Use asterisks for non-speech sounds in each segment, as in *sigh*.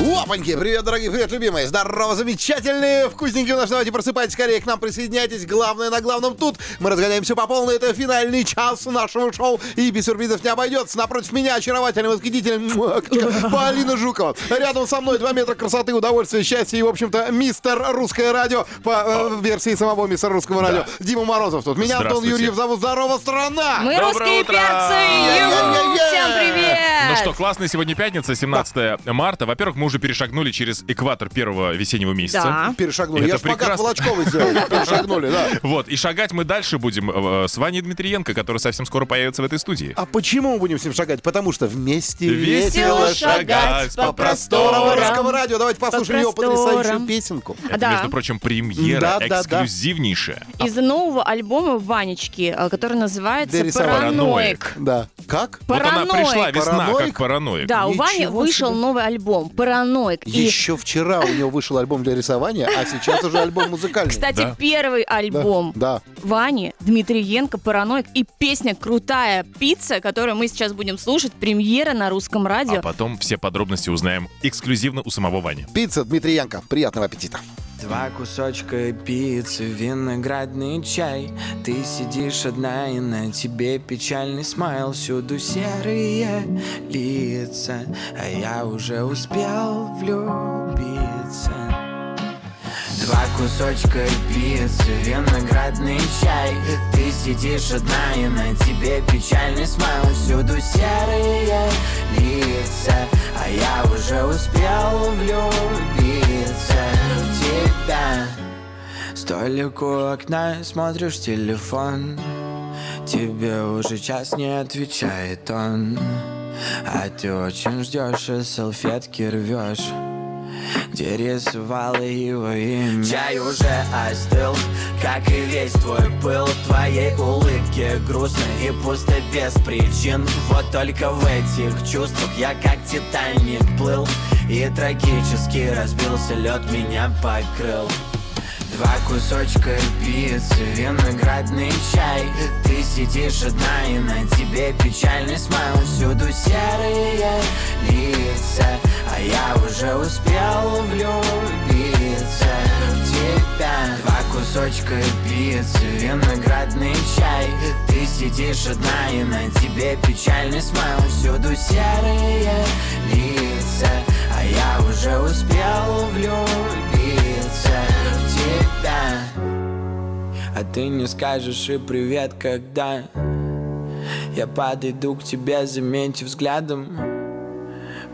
Опаньки! Привет, дорогие, привет, любимые! Здорово, замечательные! Вкусненькие у нас, давайте просыпайтесь скорее к нам, присоединяйтесь. Главное на главном тут. Мы разгоняем все по полной. Это финальный час нашего шоу. И без сюрпризов не обойдется. Напротив меня очаровательный, восхитительный Полина Жукова. Рядом со мной 2 метра красоты, удовольствия, счастья и, в общем-то, мистер Русское радио по э, версии самого мистера Русского радио. Дима Морозов тут. Меня Антон. Юрьев зовут. Здорово, страна! Мы Доброе русские утро! перцы! Всем привет! Ну что, классная сегодня пятница, 17 марта. Во-первых, мы уже перешагнули через экватор первого весеннего месяца. Да. Перешагнули. Это Я прекрасно. Волочковой сделал. *laughs* Перешагнули, да. Вот, и шагать мы дальше будем э, с Ваней Дмитриенко, который совсем скоро появится в этой студии. А почему мы будем с ним шагать? Потому что вместе Весело шагать по просторам русского радио. Давайте послушаем его потрясающую песенку. Это, да. между прочим, премьера эксклюзивнейшая. Из нового альбома Ванечки, э, который называется. «Параноик». Да. Как? Вот она Параноик. пришла весна, Параноик? как параноик. Да, у Вани вышел новый альбом «Параноик». И, Еще вчера у него вышел альбом для рисования, а сейчас уже альбом музыкальный. кстати, Да. первый альбом Да. Вани, Дмитриенко, «Параноик» и песня «Крутая пицца», которую мы сейчас будем слушать, премьера на русском радио. А потом все подробности узнаем эксклюзивно у самого Вани. Пицца Дмитриенко. Приятного аппетита. Два кусочка пиццы, виноградный чай. Ты сидишь одна и на тебе печальный смайл. Всюду серые лица, а я уже успел влюбиться кусочка пиццы, виноградный чай. Ты сидишь одна и на тебе печальный смайл. Всюду серые лица, а я уже успел влюбиться в тебя. Столик у окна, смотришь телефон. Тебе уже час не отвечает он. А ты очень ждешь и салфетки рвешь где рисовала его имя. Чай уже остыл, как и весь твой пыл. Твоей улыбке грустно и пусто без причин. Вот только в этих чувствах я как Титаник плыл. И трагически разбился лед меня покрыл. Два кусочка пиццы, виноградный чай. Ты сидишь одна и на тебе печальный смайл. Всюду серые лица, а я уже успел влюбиться в тебя. Два кусочка пиццы, виноградный чай. Ты сидишь одна и на тебе печальный смайл. Всюду серые лица, а я уже успел влюбиться в тебя. А ты не скажешь и привет, когда Я подойду к тебе, заметив взглядом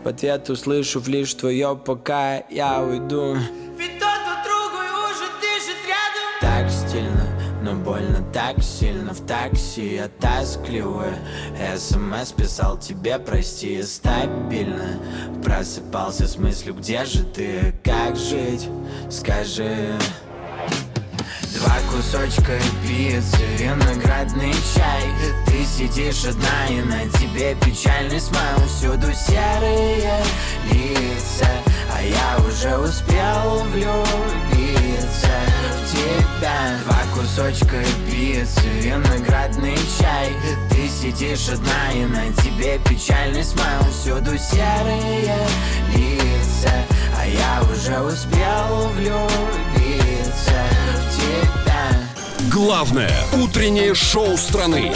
В ответ услышу лишь твое пока я уйду. Ведь тот друг другу уже дышит рядом. Так стильно, но больно так сильно. В такси я тоскливая СМС писал тебе, прости, стабильно. Просыпался с мыслью, где же ты, как жить, скажи Два кусочка пиццы, виноградный чай. Ты сидишь одна и на тебе печальный смайл. Всюду серые лица, а я уже успел влюбиться в тебя. Два кусочка пиццы, виноградный чай. Ты сидишь одна и на тебе печальный смайл. Всюду серые лица, а я уже успел влюбиться Главное утреннее шоу страны.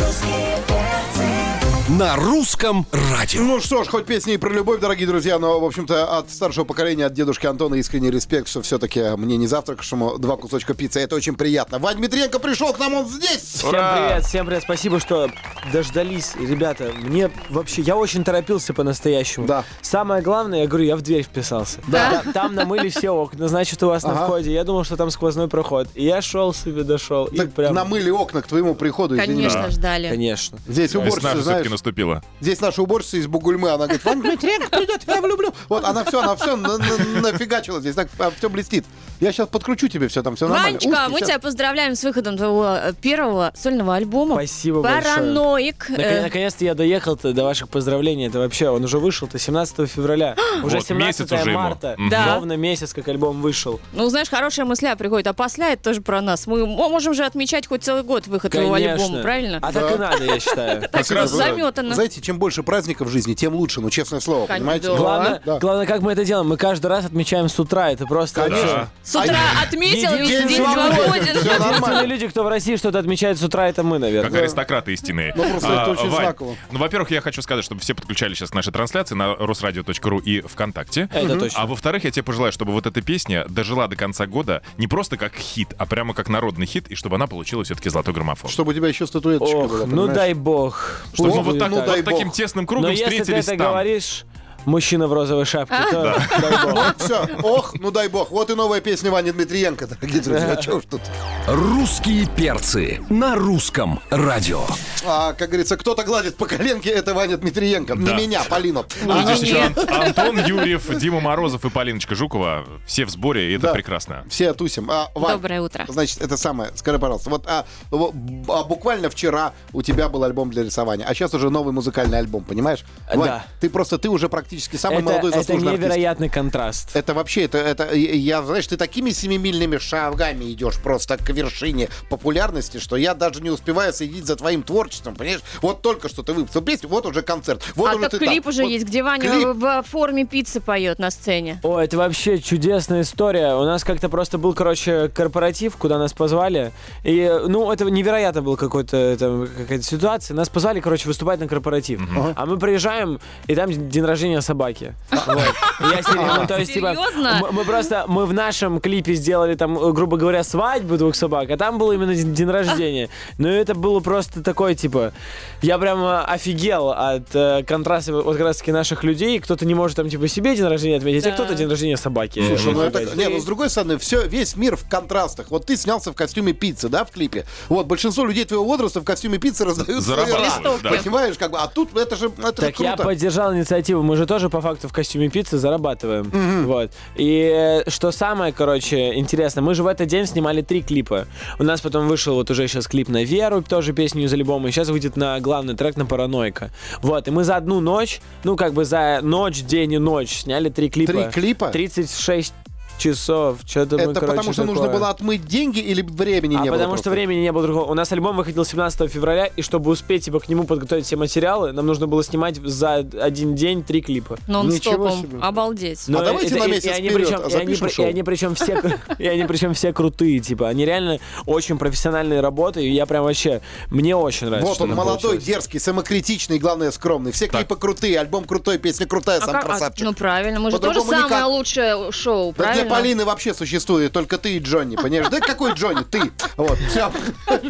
На русском радио. Ну что ж, хоть песни и про любовь, дорогие друзья, но, в общем-то, от старшего поколения, от дедушки Антона искренний респект, что все-таки мне не завтракавшему два кусочка пиццы. Это очень приятно. Вань Дмитриенко пришел к нам, он здесь! Всем привет, всем привет, спасибо, что дождались, ребята. Мне вообще, я очень торопился по-настоящему. Да. Самое главное, я говорю, я в дверь вписался. Да. Та- Там намыли все окна, значит, у вас на Ага. входе. Я думал, что там сквозной проход. И я шел себе, дошел. И Так прям... намыли окна к твоему приходу, извини. Конечно, ждали. Конечно. Здесь уборщица, знаешь, наступила. Здесь наша уборщица из Бугульмы, она говорит, Ваня Дмитриенко придет, я его люблю. Вот она все, она все нафигачила здесь, так все блестит. Я сейчас подкручу тебе все там, все нормально. Ванечка, Ушки мы щас. тебя поздравляем с выходом твоего э, первого сольного альбома. Спасибо большое. Параноик. Нак- Э, Наконец-то я доехал-то до ваших поздравлений. Это вообще, он уже вышел-то 17 февраля. *gasps* Уже Вот, 17 месяц уже ему. марта. Мгм. Да. Ровно месяц, как альбом вышел. Ну, знаешь, хорошая мысля приходит, а после это тоже про нас. Мы можем же отмечать хоть целый год выход твоего альбома, правильно? А так и надо, я считаю. Так раз, заметано. Знаете, чем больше праздников в жизни, тем лучше, ну честное слово, Конечно, понимаете? Главное, Да. главное, как мы это делаем. Мы каждый раз отмечаем с утра. Это просто Конечно. вообще- С утра отметил, День весь день свободен. Единственные люди, кто в России что-то отмечает с утра, это мы, Как наверное. аристократы истинные. Ну, просто это очень Вань, знаково. Ну, во-первых, я хочу сказать, чтобы все подключали сейчас к нашей трансляции на русрадио.ру и ВКонтакте. Это точно. А во-вторых, я тебе пожелаю, чтобы вот эта песня дожила до конца года не просто как хит, а прямо как народный хит, и чтобы она получила все-таки золотой граммофон. Чтобы у тебя еще статуэточка Ох, была, ну дай бог. Чтобы Пусть мы вот, так, ну, вот дай таким тесным Но кругом если ты встретились это там. говоришь, мужчина в розовой шапке, то дай бог. Все, ох, ну дай бог. Вот и новая песня Вани Дмитриенко, дорогие друзья. Чего уж тут. Русские перцы на русском радио. А, как говорится, кто-то гладит по коленке, это Ваня Дмитриенко. Да. Не меня, Полину. Не А, Здесь еще Нет. Ан- Антон Юрьев, Дима Морозов и Полиночка Жукова. Все в сборе, и это Да. прекрасно. Все тусим. А, Вань, Доброе утро. Значит, это самое, скажи, пожалуйста, вот а, во- а буквально вчера у тебя был альбом для рисования, а сейчас уже новый музыкальный альбом, понимаешь? Вань, Да. ты просто, ты уже практически самый Это, молодой это заслуженный артист. невероятный контраст. Это вообще, это, это, я, знаешь, ты такими семимильными шагами идешь просто к вершине популярности, что я даже не успеваю следить за твоим творчеством, понимаешь? Вот только что ты выпустил песню, вот уже концерт, вот А уже так ты клип там. уже Вот есть, где Ваня клип. в форме пиццы поет на сцене. О, это вообще чудесная история. У нас как-то просто был, короче, корпоратив, куда нас позвали. И, ну, это невероятно был какой-то там, какая-то ситуация. Нас позвали, короче, выступать на корпоратив. А мы приезжаем, и там день рождения собаки. Вот. И Я серьезно, то есть, типа, Серьезно? мы, мы просто, мы в нашем клипе сделали там, э, грубо говоря, свадьбу двух собак, а там был именно день день рождения. И это было просто такое, типа, я прямо офигел от э, контраста вот как раз-таки наших людей. Кто-то не может там, типа, себе день рождения отметить, а Да. кто-то день рождения собаки. Слушай, ну это, не, ну с другой стороны, все, весь мир в контрастах. Вот ты снялся в костюме пиццы, да, в клипе. Вот, большинство людей твоего возраста в костюме пиццы раздают свои Зарабатывают, раны. да. Понимаешь, как бы, а тут это же, это же Так я круто. поддержал инициативу. Мы же тоже по факту в костюме пиццы зарабатываем. Вот. И э, что самое, короче, интересно, мы же в этот день снимали три клипа. У нас потом вышел вот уже сейчас клип на Веру, тоже песню из альбома, и сейчас выйдет на главный трек на Паранойка. Вот. И мы за одну ночь, ну как бы за ночь, день и ночь сняли три клипа. Три клипа? 36 часов. Что-то мы, Это короче, потому что нужно такое. было отмыть деньги или времени А не было? потому просто? что времени не было другого. У нас альбом выходил 17 февраля, и чтобы успеть типа, к нему подготовить все материалы, нам нужно было снимать за один день три клипа. Ничего Нон-стопом. Обалдеть. А давайте на месяц и они вперед, причем, а и они, шоу. *laughs* и они причем все, и они причем все крутые, типа, они реально очень профессиональные работы, и я прям вообще, мне очень нравится. Вот что он, молодой, получилось. дерзкий, самокритичный и, главное, скромный. Все клипы крутые, альбом крутой, песня крутая, А сам как- а, красавчик. ну правильно, мы же тоже самое лучшее шоу, правильно? Полины вообще существует только ты и Джонни, понимаешь? Да какой Джонни? Ты. Вот, все.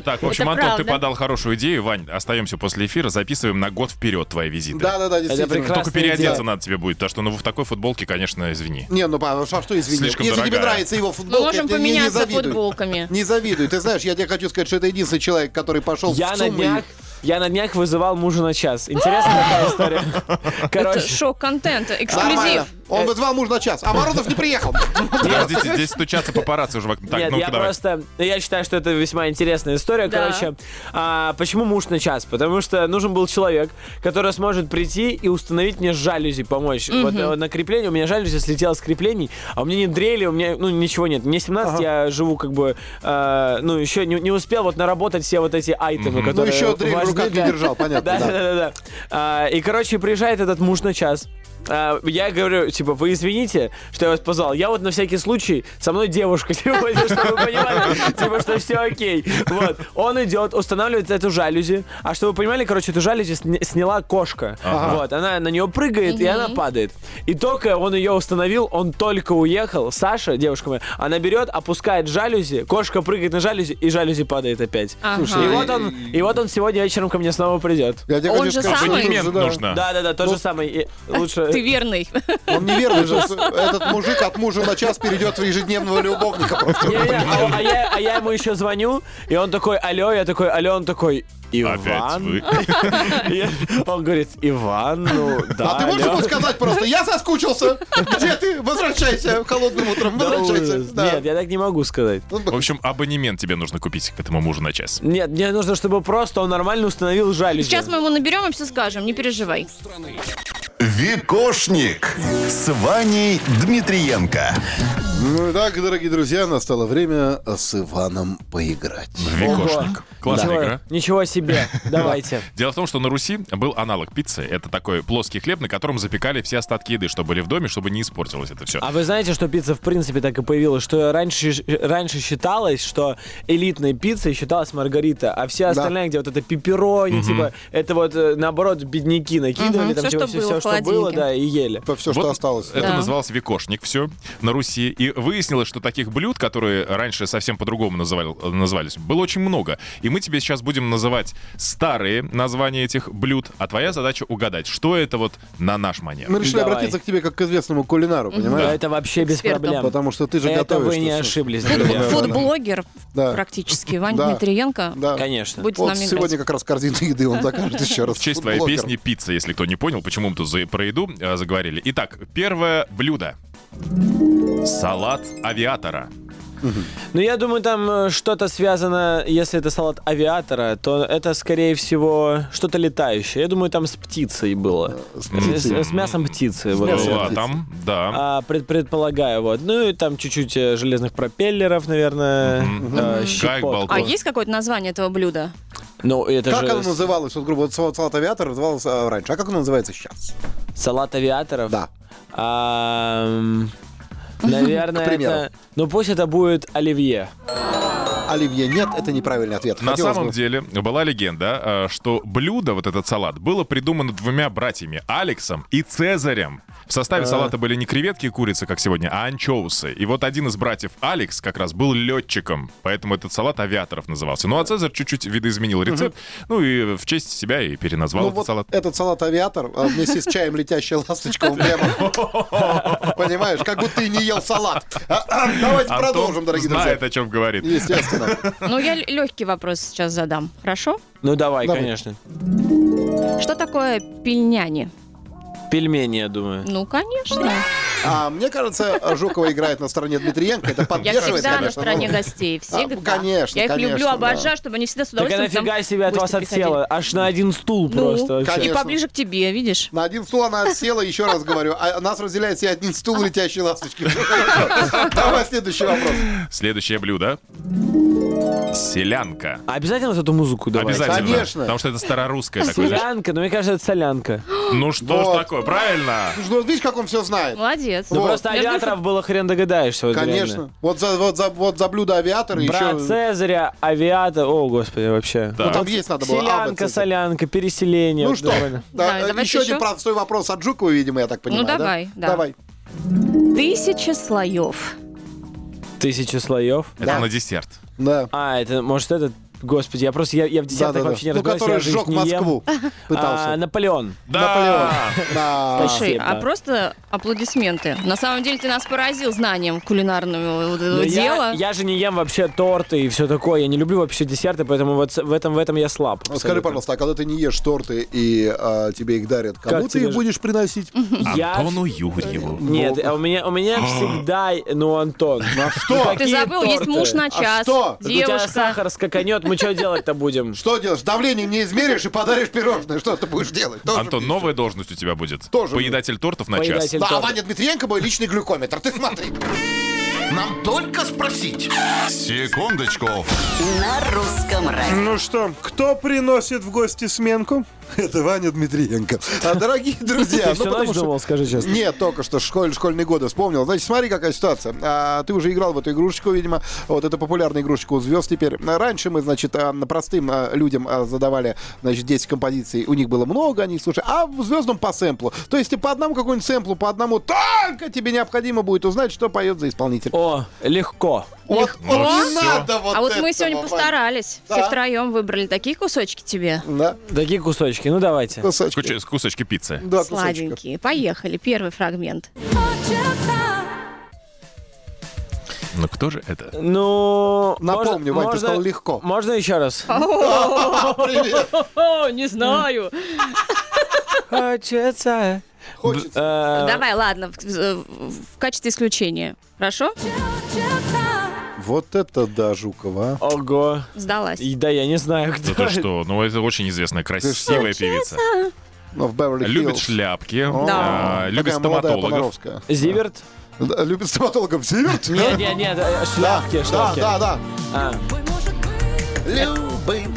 Так, в общем, Это Антон, ты подал хорошую идею. Вань, остаемся после эфира, записываем на год вперед твои визиты. Да-да-да, действительно. прекрасно. Только переодеться идея. надо тебе будет, потому что ну в такой футболке, конечно, извини. Не, ну, а что, извини? Слишком Если тебе нравится его Мы футболка, можем поменяться футболками. Не завидуй. Ты знаешь, я тебе хочу сказать, что это единственный человек, который пошел Я в на ЦУМ я на днях вызывал мужа на час. Интересная такая история. Это Короче, шок-контент, Нормально. эксклюзив. Он вызвал муж на час, а Морозов не приехал. Подождите, здесь стучатся папарацци уже. в окно. Так, Нет, я давай. просто... Я считаю, что это весьма интересная история. Да. Короче, а, почему муж на час? Потому что нужен был человек, который сможет прийти и установить мне жалюзи, помочь. Вот э, на крепление, у меня жалюзи слетело с креплений, а у меня нет дрели, у меня, ну, ничего нет. Мне 17, я живу как бы, э, ну, еще не, не успел вот наработать все вот эти айтемы, Ну, которые еще дрель в важны руках не держал, понятно, Да, да. да, да, да. А, И, короче, приезжает этот муж на час. А, Я говорю, типа, вы извините, что я вас позвал. Я вот на всякий случай, со мной девушка, *laughs* типа, чтобы вы понимали, типа, что все окей. Вот. Он идет, устанавливает эту жалюзи. А чтобы вы понимали, короче, эту жалюзи сня- сняла кошка. Вот. Она на нее прыгает, и она падает. И только он ее установил, он только уехал. Саша, девушка моя, она берет, опускает жалюзи, кошка прыгает на жалюзи, и жалюзи падает опять. Ага. И вот он, и вот он сегодня вечером ко мне снова придет. Я тебе Он же сказать, что самый- Абонемент же, да. нужно. Да, да, да, тот же самый. И Лучше. Ты верный. *laughs* Он неверный. Сейчас Этот мужик от мужа на час перейдет в ежедневного любовника. а, а я, а я ему еще звоню, и он такой, алло, я такой, алло, он такой, Иван? *laughs* Он говорит, Иван, ну да, А ты можешь алло». ему сказать просто, я соскучился. Где ты? Возвращайся холодным утром. Возвращайся. Нет, я так не могу сказать. В общем, абонемент тебе нужно купить к этому мужу на час. Нет, мне нужно, чтобы просто он нормально установил жалюзи. Сейчас мы ему наберем и все скажем, не переживай. Викошник с Ваней Дмитриенко. Ну и так, дорогие друзья, настало время с Иваном поиграть. Викошник. Классная ничего, игра. Ничего себе. *laughs* Давайте. Дело в том, что на Руси был аналог пиццы. Это такой плоский хлеб, на котором запекали все остатки еды, что были в доме, чтобы не испортилось это все. А вы знаете, что пицца в принципе так и появилась? Что раньше, раньше считалось, что элитной пиццей считалась маргарита, а все остальные, где вот это пепперони, типа, это вот э, наоборот бедняки накидывали, Мгм, там всё, типа, что все, было в что было, да, и ели. Все, Вот что осталось. Это Да. называлось викошник все на Руси. И выяснилось, что таких блюд, которые раньше совсем по-другому называли, назывались, было очень много. И мы тебе сейчас будем называть старые названия этих блюд, а твоя задача угадать, что это вот на наш манер. Мы решили Давай. обратиться к тебе как к известному кулинару, Да, понимаешь? это вообще без Экспертом. проблем. Потому что ты же это готовишь. вы не ошиблись. Фудблогер Да. практически, Ваня Да. Дмитриенко. Да. Конечно. Будет с Вот нами сегодня играть. как раз корзину еды он закажет еще раз. В честь твоей песни «Пицца», если кто не понял, почему мы тут за- про еду э, заговорили. Итак, первое блюдо. Салат авиатора. Ну, я думаю, там э, что-то связано, если это салат авиатора, то это, скорее всего, что-то летающее. Я думаю, там с птицей было. С С, птицей. с мясом птицы. вот. мясом. А там, да. А, пред- предполагаю, вот. Ну, и там чуть-чуть э, железных пропеллеров, наверное. э, щепотку. балкон. А есть какое-то название этого блюда? Ну, это Как же оно называлось? Вот, грубо, вот салат салат авиатор назывался а, раньше. А как оно называется сейчас? салат авиаторов. Да. А, *laughs* наверное, это... Ну, пусть это будет оливье. Оливье нет, это неправильный ответ. На Хотелось самом бы- деле была легенда, э, что блюдо, вот этот салат, было придумано двумя братьями, Алексом и Цезарем. В составе салата были не креветки и курица, как сегодня, а анчоусы. И вот один из братьев, Алекс, как раз был летчиком, поэтому этот салат авиаторов назывался. Ну а Цезарь чуть-чуть видоизменил рецепт, ну и в честь себя и переназвал Ну этот вот салат. этот салат авиатор а, вместе с чаем летящая ласточка, прямо... *laughs* Понимаешь, как будто ты не ел салат. А, а, Давайте продолжим, дорогие знает, друзья. о чем говорит. Естественно. Ну, я легкий вопрос сейчас задам. Хорошо? Ну, давай, Давай. конечно. Что такое пельняни? Пельмени, я думаю. Ну, конечно. А мне кажется, Жукова играет на стороне Дмитриенко. Это Я поддерживает, всегда на конечно, стороне ну. гостей. Всегда. конечно, Я их конечно, люблю, да. обожаю, чтобы они всегда с Так а удовольствием нафига там себе от вас приходили. отсела? Аж на один стул Ну, просто вообще. И Конечно. поближе к тебе, видишь? На один стул она отсела, еще раз говорю. А нас разделяет себе один стул летящей ласточки. Давай следующий вопрос. Следующее блюдо. Селянка. А обязательно вот эту музыку давать? Обязательно. Конечно. Потому что это старорусское такое. знаешь. Солянка, ну мне кажется, это солянка. Ну что Вот. ж такое, правильно? Ну видишь, как он все знает. Молодец. Ну Вот. просто авиаторов было хрен догадаешься. Вот Конечно. реально. Вот за, вот, за, вот за блюдо авиатора Брат еще... Цезаря, авиатор, о господи, вообще. Да. Ну, там есть надо было. А, Селянка, солянка, переселение. Ну вот что, да, Да, давайте еще один еще. простой вопрос от Жукова, видимо, я так понимаю. да? давай, да. Давай. Тысяча слоев. Тысяча слоев. Это Да. на десерт. Да. А, это, может, этот... Господи, я просто, я, я в десертах Да-да-да. вообще не Ну, разбираюсь, который я же их сжег не. Москву. А, Пытался. Наполеон. Наполеон. *laughs* Да. Слушай, Спасибо. а просто аплодисменты. На самом деле ты нас поразил знанием кулинарного вот этого Но Ну, я, дела. я же не ем вообще торты и все такое. Я не люблю вообще десерты, поэтому вот с- в этом, в этом я слаб. Ну, Скажи, абсолютно. пожалуйста, а когда ты не ешь торты и а, тебе их дарят, кому Как ты тебе их ж- будешь приносить? *laughs* Я... Антону Юрьеву. Нет, а у меня, у меня *gasps* всегда, ну, Антон. А что? Ты забыл, есть муж на час, что? У тебя девушка. сахар скаканет, мы что делать-то будем? Что делаешь? Давлением не измеришь и подаришь пирожное. Что ты будешь делать? Тоже Антон, пишешь. новая должность у тебя будет. Тоже Поедатель тортов на час. Поедатель Да, а. Ваня Дмитриенко мой личный глюкометр. Ты смотри. Нам только спросить. Секундочку. На русском радио. Ну что, кто приносит в гости сменку? *laughs* Это Ваня Дмитриенко. А, дорогие *laughs* друзья, Ты ну всю ночь что- думал, скажи честно? Нет, только что школь, школьные годы вспомнил. Значит, смотри, какая ситуация. А, ты уже играл в эту игрушечку, видимо. Вот это популярная игрушечка у звезд теперь. Раньше мы, значит, а, простым а, людям а, задавали, значит, 10 композиций. У них было много, они слушали. А в звездам по сэмплу. То есть ты по одному какому-нибудь сэмплу, по одному только тебе необходимо будет узнать, что поет за исполнитель. О, легко. Вот, вот не надо вот а вот мы этого, сегодня Вань. постарались. Все Да. втроем выбрали такие кусочки тебе. Да, Такие кусочки, ну давайте. кусочки. Куч- Кусочки пиццы. Да, кусочки. Сладенькие. Поехали. Первый фрагмент. Ну кто же это? Ну, Напомню, Вань, ты можно, сказал легко. Можно еще раз? Привет. О, не знаю. Хочется. Хочется. Э, Давай, ладно, в, в- в качестве исключения. Хорошо? Вот это да, Жукова. а. Ого. Сдалась. И Да, я не знаю, кто Да ты это. что? Ну это очень известная, красивая певица. Ну, в Беверли Любит Хиллз. шляпки, Да. а, любит стоматологов. Зиверт? Да, Любит стоматологов. Зиверт? Нет, нет, нет, э, шляпки, Да, шляпки. да, да. А, Любим.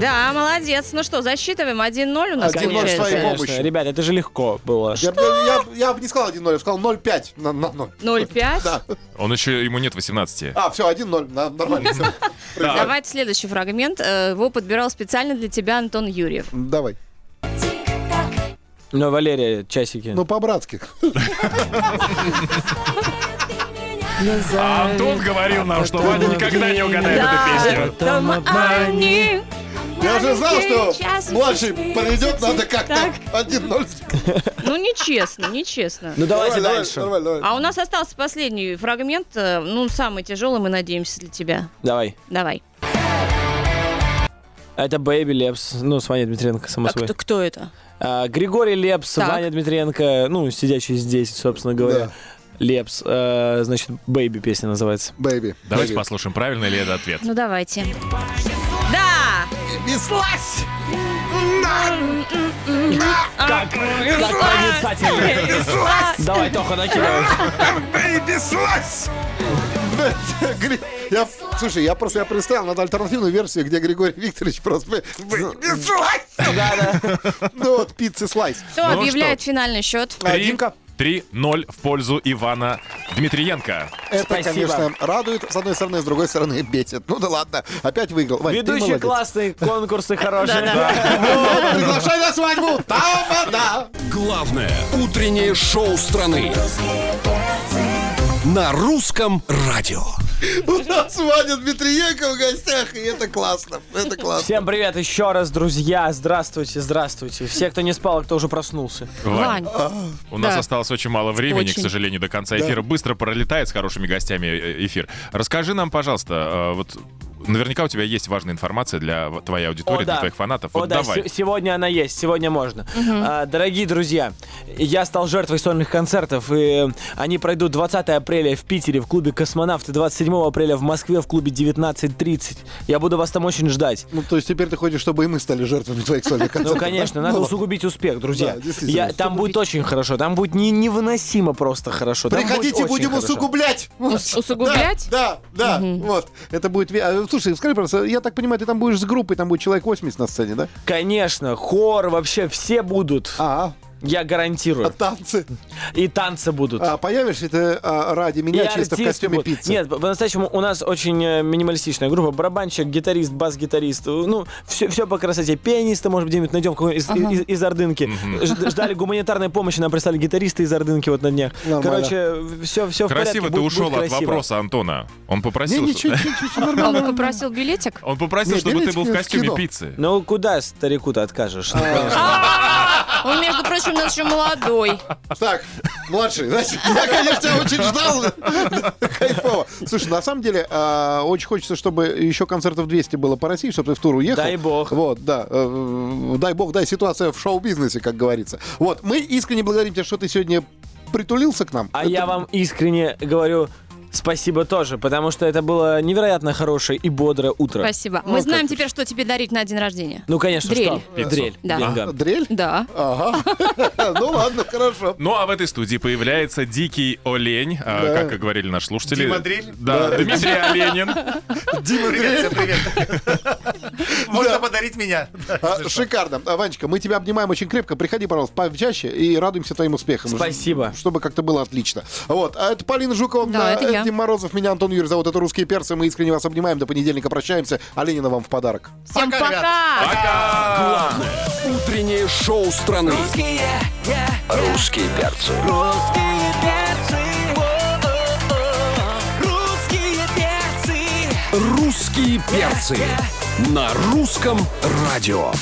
Да, молодец. Ну что, засчитываем 1-0 у нас 1:0 получается. своей конечно. помощью. Ребят, это же легко было. Я, бы- я, я бы не сказал 1-0, я бы сказал 0-5 на, на 0. 0-5. Да. Он еще, ему нет 18. А, все, 1-0, на- нормально. всё. *laughs* Давайте следующий фрагмент. Э, Его подбирал специально для тебя Антон Юрьев. Давай. Ну, Валерия, часики. Ну, по-братски. А Антон говорил нам, что Ваня никогда не угадает эту песню. Там они... Я же знал, что младший придет, надо как-то Так. 1-0. Ну, нечестно, нечестно. Ну, давайте Давай, дальше. давай, давай, давай. А у нас остался последний фрагмент, э, ну, самый тяжелый, мы надеемся, для тебя. Давай. Давай. Это Бэйби Лепс, ну, с Ваней Дмитренко, само А собой. кто, кто это? А, Григорий Лепс, Так. Ваня Дмитренко, ну, сидящий здесь, собственно говоря. Да. Лепс, э, значит, Baby песня называется. Baby. Давайте Baby. послушаем, правильный ли это ответ. Ну, давайте. Да! Неслась! Как, как проницательно. Давай, Тоха, накидывай. Гри- Я, слушай, я просто я представил, надо альтернативную версию, где Григорий Викторович просто бы- Baby, слазь! Ну вот, пиццы slice. Кто Ну объявляет финальный счет? Димка? 3-0 в пользу Ивана Дмитриенко. Это, Спасибо. конечно, радует, с одной стороны, с другой стороны, *laughs* бесит. Ну да ладно, опять выиграл. Вань, Ведущий классный, конкурсы хорошие. Приглашай на свадьбу! Главное утреннее шоу страны. На русском радио. У нас Ваня Дмитриенко в гостях, и это классно. Это классно. Всем привет еще раз, друзья. Здравствуйте, здравствуйте. Все, кто не спал, а кто уже проснулся. Вань, Вань, у нас Да. осталось очень мало времени, Очень. к сожалению, до конца эфира. Быстро пролетает с хорошими гостями э, эфир. Расскажи нам, пожалуйста, э, вот наверняка у тебя есть важная информация для твоей аудитории, О, для да. твоих фанатов. О, Вот да, давай. се- сегодня она есть, сегодня можно. А, дорогие друзья, я стал жертвой сольных концертов, и они пройдут 20 апреля в Питере в клубе «Космонавты», 27 апреля в Москве в клубе 19.30. Я буду вас там очень ждать. Ну, то есть теперь ты хочешь, чтобы и мы стали жертвами твоих сольных Ну, концертов? конечно, да? надо Ну, усугубить успех, друзья. Я, там будет очень хорошо, там будет не- невыносимо просто хорошо. Приходите, будем усугублять. усугублять? Да, да, да. Вот. Это будет... Слушай, скажи, просто, я так понимаю, ты там будешь с группой, там будет человек 80 на сцене, да? Конечно, хор, вообще все будут. А, Я а гарантирую. танцы. И танцы будут. А появишься ты а, ради меня И чисто в костюме будут. пиццы? Нет, по- по-настоящему у нас очень э, минималистичная группа. Барабанщик, гитарист, бас-гитарист. Ну, все, все по красоте. Пианиста, может быть, где-нибудь найдем какого-нибудь из, из, из Ордынки. Ж- Ждали гуманитарной помощи, нам прислали гитариста из Ордынки вот на днях. Нормально. Короче, все, все в порядке. Красиво ты будет- ушел будет от красиво. вопроса Антона. Он Не, попросил, ничего, что- ничего, ничего, нормально. Он попросил билетик? он попросил, Нет, чтобы ты был в в костюме кино. пиццы. Ну, куда старику-то откажешь? Ну, конечно. *laughs* Он, между прочим, у нас еще молодой. Так, младший, значит, я, конечно, тебя очень ждал. Кайфово. Слушай, на самом деле, а, очень хочется, чтобы еще концертов 200 было по России, чтобы ты в тур уехал. Дай бог. Вот, да. э, Дай бог, дай ситуация в шоу-бизнесе, как говорится. Вот, мы искренне благодарим тебя, что ты сегодня притулился к нам. А я вам искренне говорю спасибо тоже, потому что это было невероятно хорошее и бодрое утро. Спасибо. Ну, Мы знаем теперь, что тебе дарить на день рождения. Ну, конечно, Дрель. что? Дрель. Да. Бинго. Дрель? Да. Ага. *laughs* Ну ладно, хорошо. Ну, а в этой студии появляется дикий олень, а, Да. как и говорили наши слушатели. Дима Дрель? Да, Дмитрий Оленин. Дима Привет, всем привет. *laughs* *laughs* Можно подарить меня. А, *laughs* Шикарно. А, Ванечка, мы тебя обнимаем очень крепко. Приходи, пожалуйста, почаще и радуемся твоим успехам. Спасибо. Чтобы как-то было отлично. Вот. А это Полина Жукова, Да, это. Дим Морозов, меня Антон Юрий зовут. Это «Русские перцы». Мы искренне вас обнимаем. До понедельника прощаемся. А Ленина вам в подарок. Всем Пока, пока! ребят. Главное утреннее шоу страны. Русские перцы. Русские перцы. Русские перцы. Русские перцы на русском радио.